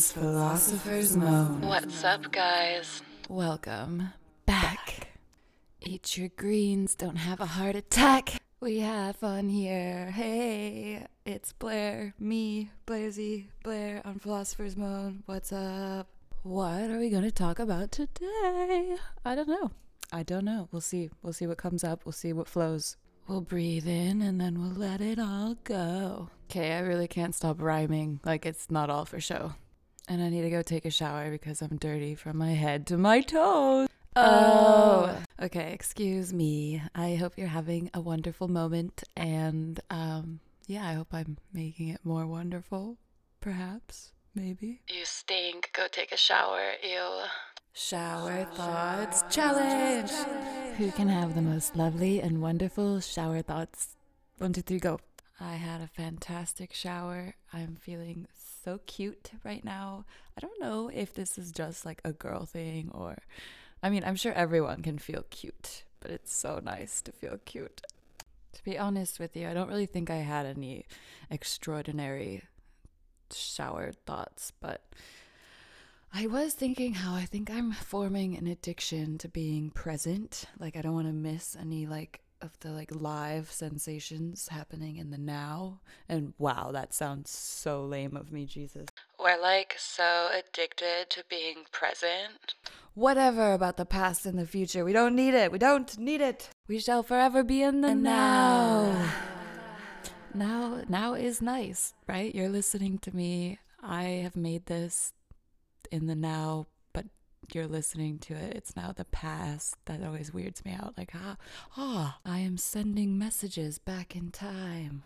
is Philosopher's Moan. What's up, guys? Welcome back. Eat your greens, don't have a heart attack. We have fun here. Hey, it's Blair, me, Blazy, Blair on Philosopher's Moan. What's up? What are we going to talk about today? I don't know. I don't know. We'll see. We'll see what comes up. We'll see what flows. We'll breathe in and then we'll let it all go. Okay, I really can't stop rhyming. Like it's not all for show. And I need to go take a shower because I'm dirty from my head to my toes. Oh. Okay, excuse me. I hope you're having a wonderful moment and um yeah, I hope I'm making it more wonderful. Perhaps. Maybe. You stink. Go take a shower. Ew. Shower Thoughts Challenge. Who can have the most lovely and wonderful shower thoughts? One, two, three, go. I had a fantastic shower. I'm feeling so cute right now. I don't know if this is just like a girl thing or, I mean, I'm sure everyone can feel cute, but it's so nice to feel cute. To be honest with you, I don't really think I had any extraordinary shower thoughts, but I was thinking how I think I'm forming an addiction to being present. Like I don't want to miss any like of the like live sensations happening in the now. And wow, that sounds so lame of me, Jesus. We're like so addicted to being present. Whatever about the past and the future. We don't need it. We don't need it. We shall forever be in the now. Now now is nice, right? You're listening to me. I have made this in the now, but you're listening to it. It's now the past. That always weirds me out. Like, ah, ah, I am sending messages back in time.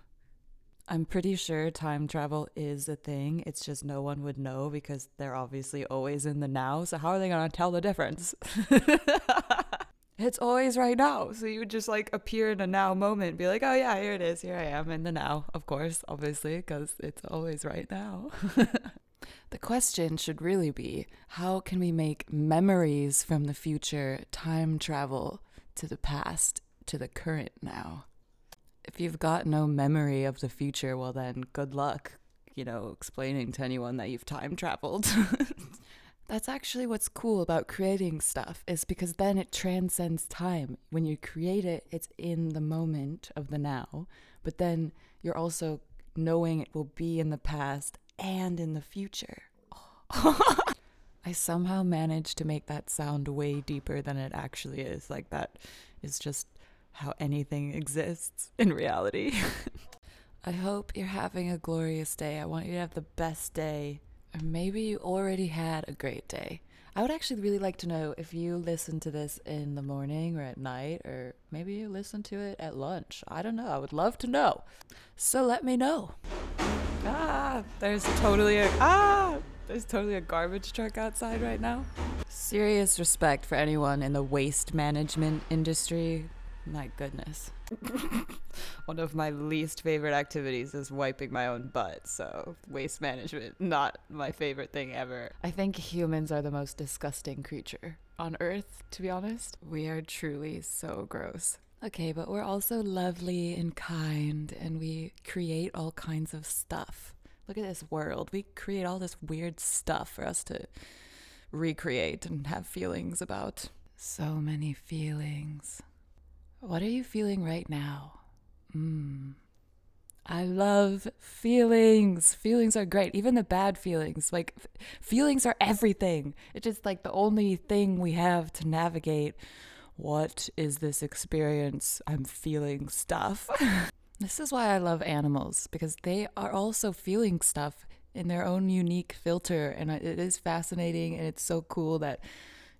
I'm pretty sure time travel is a thing. It's just no one would know because they're obviously always in the now. So, how are they going to tell the difference? it's always right now. So, you would just like appear in a now moment be like, oh, yeah, here it is. Here I am in the now, of course, obviously, because it's always right now. The question should really be how can we make memories from the future time travel to the past, to the current now? If you've got no memory of the future, well, then good luck, you know, explaining to anyone that you've time traveled. That's actually what's cool about creating stuff, is because then it transcends time. When you create it, it's in the moment of the now, but then you're also knowing it will be in the past and in the future. I somehow managed to make that sound way deeper than it actually is. Like, that is just how anything exists in reality. I hope you're having a glorious day. I want you to have the best day. Or maybe you already had a great day. I would actually really like to know if you listen to this in the morning or at night, or maybe you listen to it at lunch. I don't know. I would love to know. So let me know. Ah, there's totally a ah, there's totally a garbage truck outside right now. Serious respect for anyone in the waste management industry. My goodness. One of my least favorite activities is wiping my own butt, so waste management, not my favorite thing ever. I think humans are the most disgusting creature on earth, to be honest. We are truly so gross. Okay, but we're also lovely and kind, and we create all kinds of stuff. Look at this world. We create all this weird stuff for us to recreate and have feelings about. So many feelings. What are you feeling right now? Mm. I love feelings. Feelings are great. Even the bad feelings. Like, f- feelings are everything. It's just like the only thing we have to navigate what is this experience? I'm feeling stuff. this is why I love animals because they are also feeling stuff in their own unique filter. And it is fascinating and it's so cool that,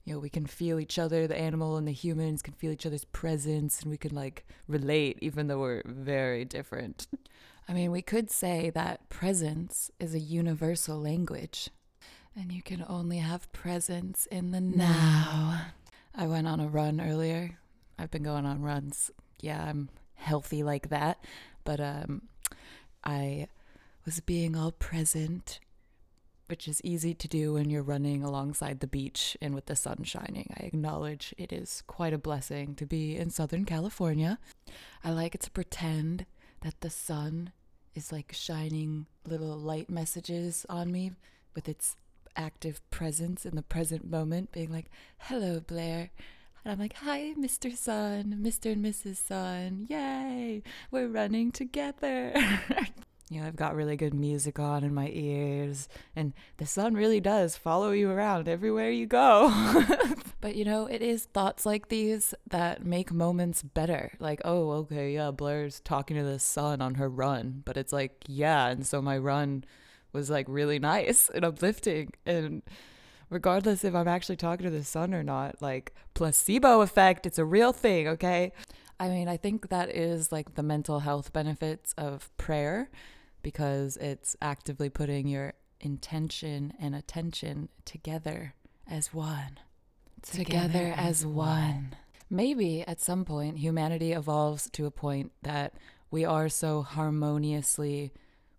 you know, we can feel each other, the animal and the humans can feel each other's presence and we can like relate even though we're very different. I mean, we could say that presence is a universal language. And you can only have presence in the now. I went on a run earlier. I've been going on runs. Yeah, I'm healthy like that. But um, I was being all present, which is easy to do when you're running alongside the beach and with the sun shining. I acknowledge it is quite a blessing to be in Southern California. I like to pretend that the sun is like shining little light messages on me with its active presence in the present moment, being like, hello, Blair. And I'm like, hi, Mr. Sun, Mr. and Mrs. Sun. Yay, we're running together. you know, I've got really good music on in my ears, and the sun really does follow you around everywhere you go. but you know, it is thoughts like these that make moments better. Like, oh, okay, yeah, Blair's talking to the sun on her run, but it's like, yeah, and so my run was like really nice and uplifting and regardless if I'm actually talking to the sun or not. Like, placebo effect, it's a real thing, okay? I mean, I think that is like the mental health benefits of prayer because it's actively putting your intention and attention together as one. Together, together as one. Maybe at some point humanity evolves to a point that we are so harmoniously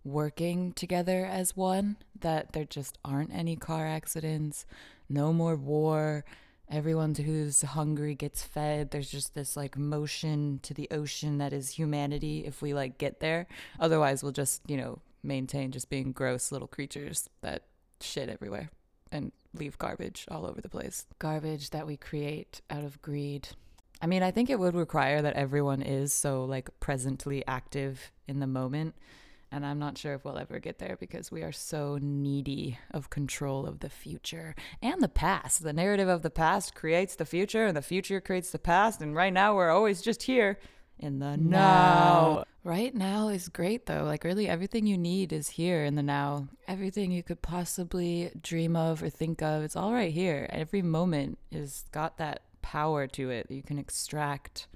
working together as one, that there just aren't any car accidents, no more war. Everyone who's hungry gets fed. There's just this like motion to the ocean that is humanity if we like get there. Otherwise, we'll just, you know, maintain just being gross little creatures that shit everywhere and leave garbage all over the place. Garbage that we create out of greed. I mean, I think it would require that everyone is so like presently active in the moment and I'm not sure if we'll ever get there because we are so needy of control of the future and the past. The narrative of the past creates the future, and the future creates the past. And right now, we're always just here in the now. Right now is great though. Like, really, everything you need is here in the now. Everything you could possibly dream of or think of, it's all right here. Every moment has got that power to it. You can extract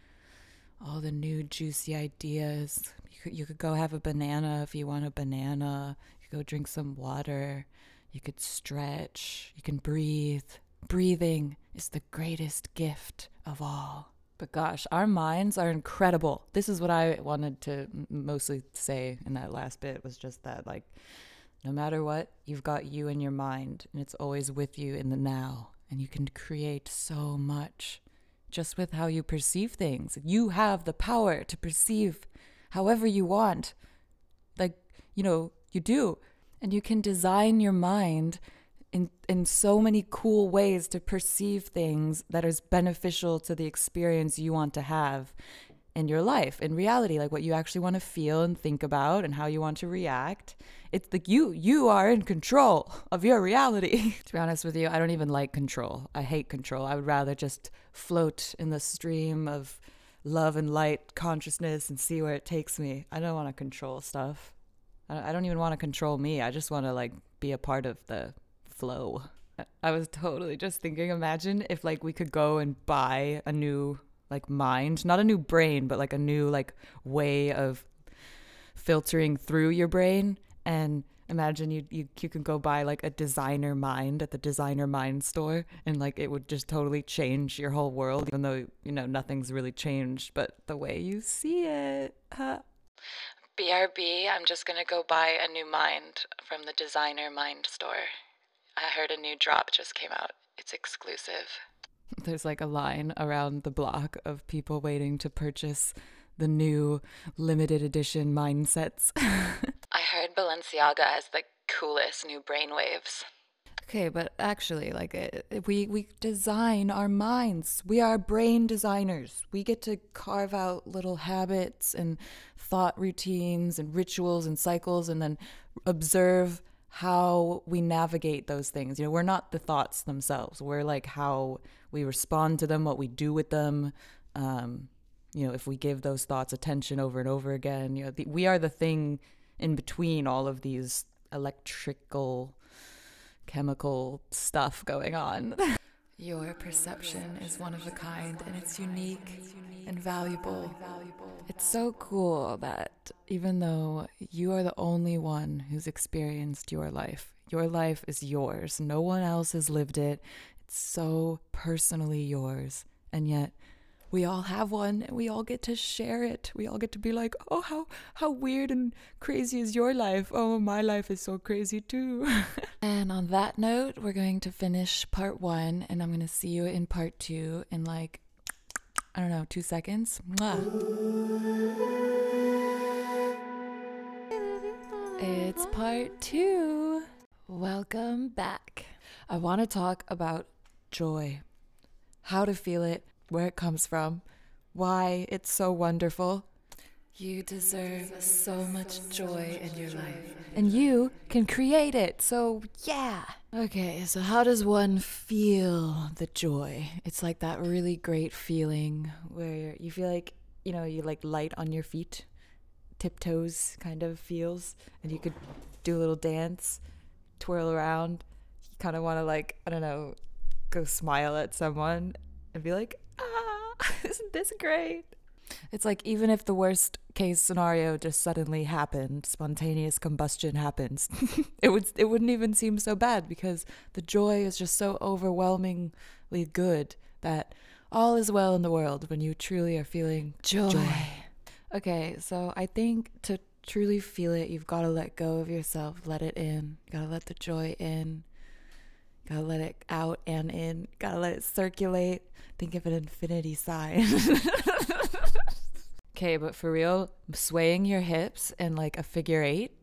all the new juicy ideas, you could go have a banana if you want a banana. You could go drink some water. You could stretch. You can breathe. Breathing is the greatest gift of all. But gosh, our minds are incredible. This is what I wanted to mostly say in that last bit was just that like no matter what, you've got you in your mind and it's always with you in the now and you can create so much just with how you perceive things. You have the power to perceive however you want. Like, you know, you do. And you can design your mind in in so many cool ways to perceive things that is beneficial to the experience you want to have in your life in reality like what you actually want to feel and think about and how you want to react it's like you you are in control of your reality to be honest with you i don't even like control i hate control i would rather just float in the stream of love and light consciousness and see where it takes me. I don't want to control stuff. I don't even want to control me. I just want to like be a part of the flow. I was totally just thinking imagine if like we could go and buy a new like mind, not a new brain, but like a new like way of filtering through your brain and imagine you, you you can go buy like a designer mind at the designer mind store and like it would just totally change your whole world even though you know nothing's really changed but the way you see it huh? brb i'm just gonna go buy a new mind from the designer mind store. I heard a new drop just came out. It's exclusive. There's like a line around the block of people waiting to purchase the new limited edition mindsets. I heard Balenciaga has the coolest new brainwaves. Okay, but actually, like uh, we we design our minds. We are brain designers. We get to carve out little habits and thought routines and rituals and cycles, and then observe how we navigate those things. You know, we're not the thoughts themselves. We're like how we respond to them, what we do with them. Um, you know, if we give those thoughts attention over and over again, you know, the, we are the thing in between all of these electrical, chemical stuff going on. Your perception is one of a kind and it's unique and valuable. It's so cool that even though you are the only one who's experienced your life, your life is yours. No one else has lived it. It's so personally yours. And yet, we all have one and we all get to share it. We all get to be like, "Oh, how how weird and crazy is your life? Oh, my life is so crazy too." and on that note, we're going to finish part 1 and I'm going to see you in part 2 in like I don't know, 2 seconds. It's part 2. Welcome back. I want to talk about joy, how to feel it, where it comes from, why it's so wonderful. You deserve so much joy in your life, and you can create it. So, yeah. Okay, so how does one feel the joy? It's like that really great feeling where you feel like, you know, you like light on your feet, tiptoes kind of feels, and you could do a little dance, twirl around. You kind of want to, like, I don't know, go smile at someone and be like, ah, isn't this great? It's like even if the worst case scenario just suddenly happened, spontaneous combustion happens, it would it wouldn't even seem so bad because the joy is just so overwhelmingly good that all is well in the world when you truly are feeling joy. joy. Okay, so I think to truly feel it, you've got to let go of yourself, let it in. You got to let the joy in. Gotta let it out and in. Gotta let it circulate. Think of an infinity sign. okay, but for real, swaying your hips in like a figure eight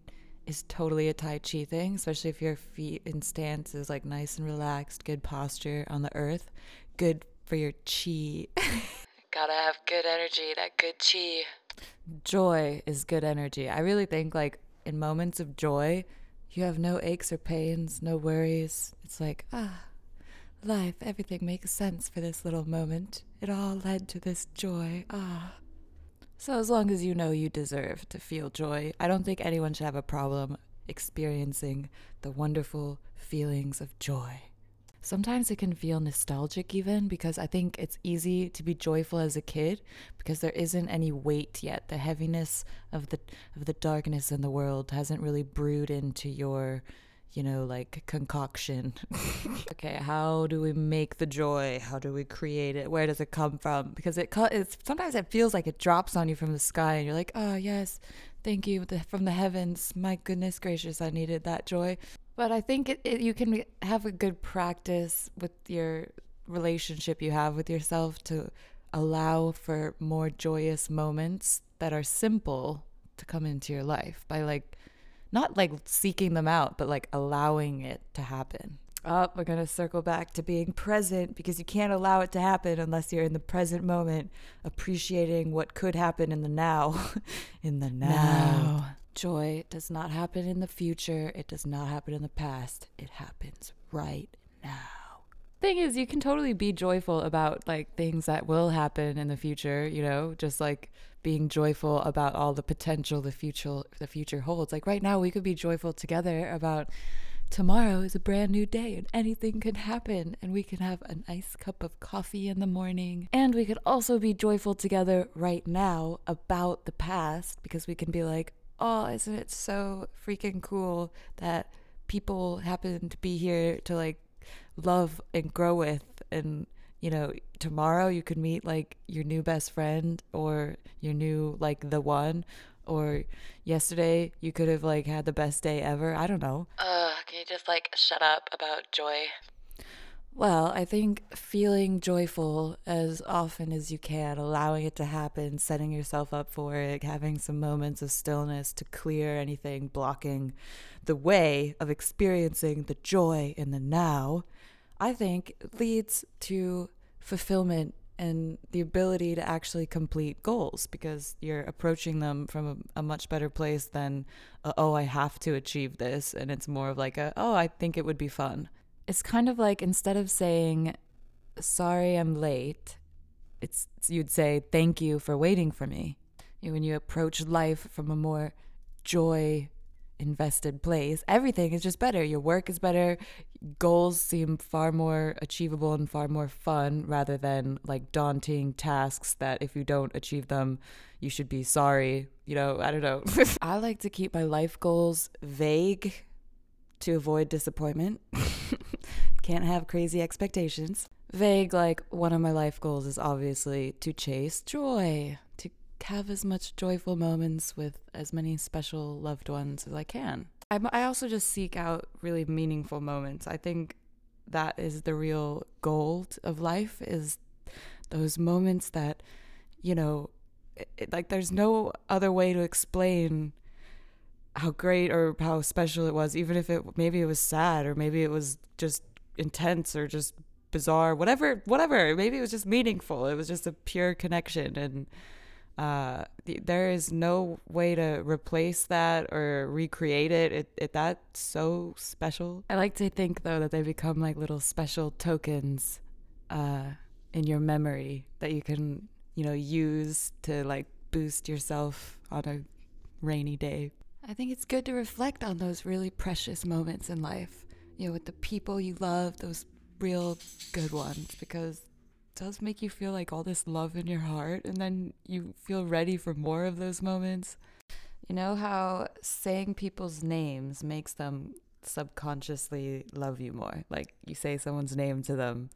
is totally a Tai Chi thing, especially if your feet in stance is like nice and relaxed, good posture on the earth, good for your chi. Gotta have good energy, that good chi. Joy is good energy. I really think like in moments of joy, you have no aches or pains, no worries. It's like, ah, life, everything makes sense for this little moment. It all led to this joy. Ah. So, as long as you know you deserve to feel joy, I don't think anyone should have a problem experiencing the wonderful feelings of joy. Sometimes it can feel nostalgic, even because I think it's easy to be joyful as a kid because there isn't any weight yet. The heaviness of the of the darkness in the world hasn't really brewed into your, you know, like concoction. okay, how do we make the joy? How do we create it? Where does it come from? Because it it's sometimes it feels like it drops on you from the sky, and you're like, oh yes, thank you from the heavens. My goodness gracious, I needed that joy. But I think it, it, you can have a good practice with your relationship you have with yourself to allow for more joyous moments that are simple to come into your life by like not like seeking them out, but like allowing it to happen. Oh, we're going to circle back to being present because you can't allow it to happen unless you're in the present moment, appreciating what could happen in the now. in the now. now. Joy does not happen in the future. It does not happen in the past. It happens right now. Thing is, you can totally be joyful about like things that will happen in the future, you know, just like being joyful about all the potential the future the future holds. Like right now we could be joyful together about tomorrow is a brand new day and anything can happen and we can have a nice cup of coffee in the morning and we could also be joyful together right now about the past because we can be like oh, isn't it so freaking cool that people happen to be here to like love and grow with? And you know tomorrow you could meet like your new best friend or your new like the one or yesterday you could have like had the best day ever. I don't know. Uh can you just like shut up about joy well, I think feeling joyful as often as you can, allowing it to happen, setting yourself up for it, having some moments of stillness to clear anything blocking the way of experiencing the joy in the now, I think leads to fulfillment and the ability to actually complete goals because you're approaching them from a, a much better place than, uh, oh, I have to achieve this. And it's more of like a, oh, I think it would be fun it's kind of like instead of saying, sorry, I'm late, it's you'd say, thank you for waiting for me. You when you approach life from a more joy invested place, everything is just better. Your work is better. Goals seem far more achievable and far more fun rather than like daunting tasks that if you don't achieve them, you should be sorry. You know, I don't know. I like to keep my life goals vague to avoid disappointment. Can't have crazy expectations. Vague, like one of my life goals is obviously to chase joy, to have as much joyful moments with as many special loved ones as I can. I, I also just seek out really meaningful moments. I think that is the real gold of life is those moments that, you know, it, like there's no other way to explain how great or how special it was, even if it maybe it was sad or maybe it was just intense or just bizarre, whatever, whatever. Maybe it was just meaningful. It was just a pure connection, and uh, the, there is no way to replace that or recreate it. It, it. That's so special. I like to think though that they become like little special tokens uh, in your memory that you can, you know, use to like boost yourself on a rainy day. I think it's good to reflect on those really precious moments in life, you know, with the people you love, those real good ones, because it does make you feel like all this love in your heart, and then you feel ready for more of those moments. You know how saying people's names makes them subconsciously love you more? Like you say someone's name to them,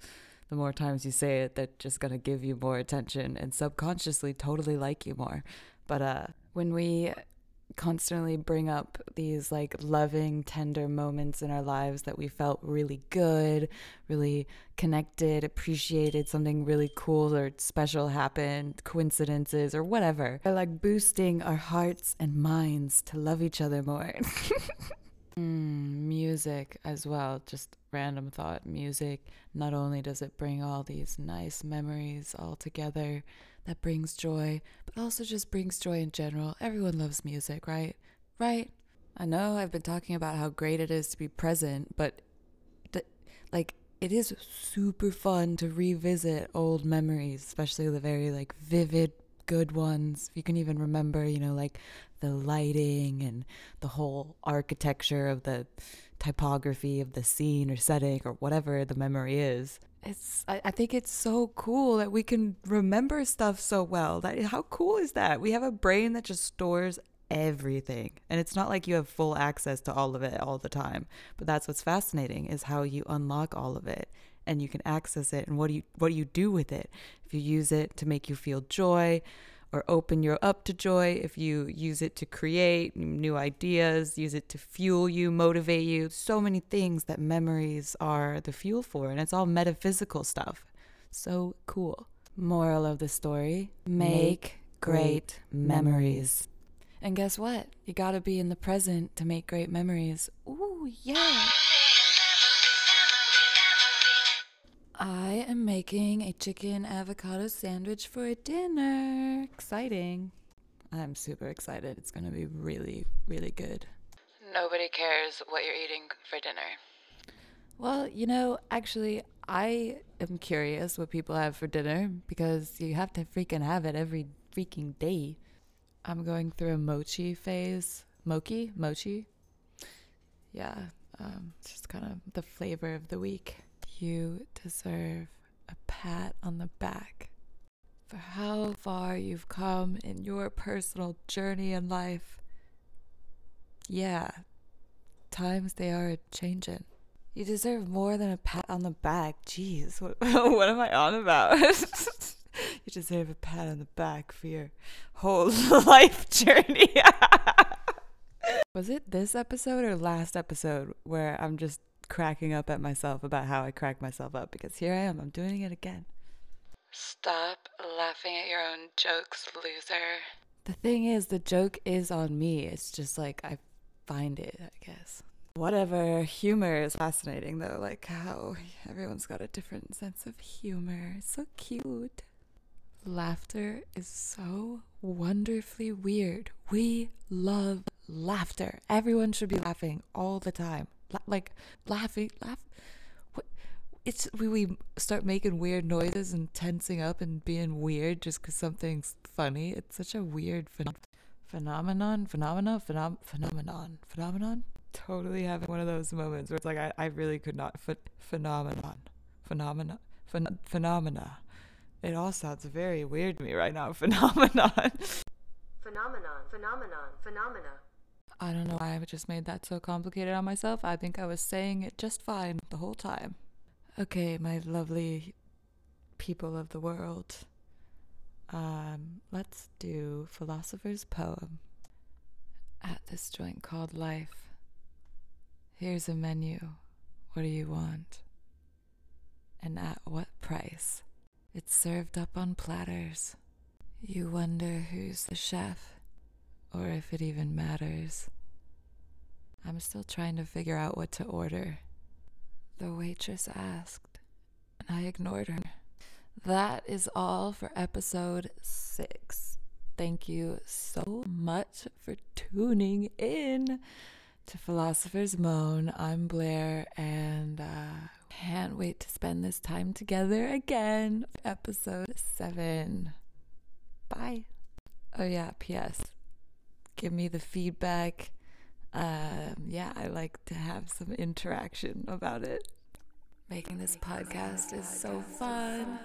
the more times you say it, they're just gonna give you more attention and subconsciously totally like you more. But uh, when we constantly bring up these like loving, tender moments in our lives that we felt really good, really connected, appreciated, something really cool or special happened, coincidences or whatever. They're like boosting our hearts and minds to love each other more. mm, music as well, just random thought. Music, not only does it bring all these nice memories all together, that brings joy, but also just brings joy in general. Everyone loves music, right? Right? I know I've been talking about how great it is to be present, but th- like it is super fun to revisit old memories, especially the very like vivid good ones. You can even remember, you know, like the lighting and the whole architecture of the typography of the scene or setting or whatever the memory is it's I, I, think it's so cool that we can remember stuff so well that how cool is that? We have a brain that just stores everything and it's not like you have full access to all of it all the time but that's what's fascinating is how you unlock all of it and you can access it and what do you what do you do with it? If you use it to make you feel joy or open you up to joy if you use it to create new ideas, use it to fuel you, motivate you. So many things that memories are the fuel for, and it's all metaphysical stuff. So cool. Moral of the story make great memories. And guess what? You gotta be in the present to make great memories. Ooh, yeah. I am making a chicken avocado sandwich for dinner. Exciting. I'm super excited. It's going to be really, really good. Nobody cares what you're eating for dinner. Well, you know, actually, I am curious what people have for dinner because you have to freaking have it every freaking day. I'm going through a mochi phase. Mochi? Mochi? Yeah, um, it's just kind of the flavor of the week. You deserve a pat on the back for how far you've come in your personal journey in life. Yeah, times they are changing. You deserve more than a pat on the back. Jeez, what, what am I on about? you deserve a pat on the back for your whole life journey. Was it this episode or last episode where I'm just cracking up at myself about how I crack myself up because here I am, I'm doing it again. Stop laughing at your own jokes, loser. The thing is, the joke is on me. It's just like I find it, I guess. Whatever. Humor is fascinating, though. Like how everyone's got a different sense of humor. It's so cute. Laughter is so wonderfully weird. We love laughter. Everyone should be laughing all the time like laughing, laugh. What? It's we, we start making weird noises and tensing up and being weird just because something's funny. It's such a weird phenom- phenomenon, phenomena, phenom- phenomenon, phenomenon. Totally having one of those moments where it's like I, I really could not ph- phenomenon, phenomena, phen- phenomena. It all sounds very weird to me right now. Phenomenon. Phenomenon, phenomenon, phenomena. I don't know why I just made that so complicated on myself. I think I was saying it just fine the whole time. Okay, my lovely people of the world. Um, let's do Philosopher's Poem. At this joint called Life. Here's a menu. What do you want? And at what price? It's served up on platters. You wonder who's the chef or if it even matters. I'm still trying to figure out what to order. the waitress asked, and I ignored her. That is all for episode six. Thank you so much for tuning in to Philosopher's Moan. I'm Blair, and uh, can't wait to spend this time together again. Episode seven. Bye. Oh, yeah, P.S. Give me the feedback. Um, yeah, I like to have some interaction about it. Making this podcast is so fun.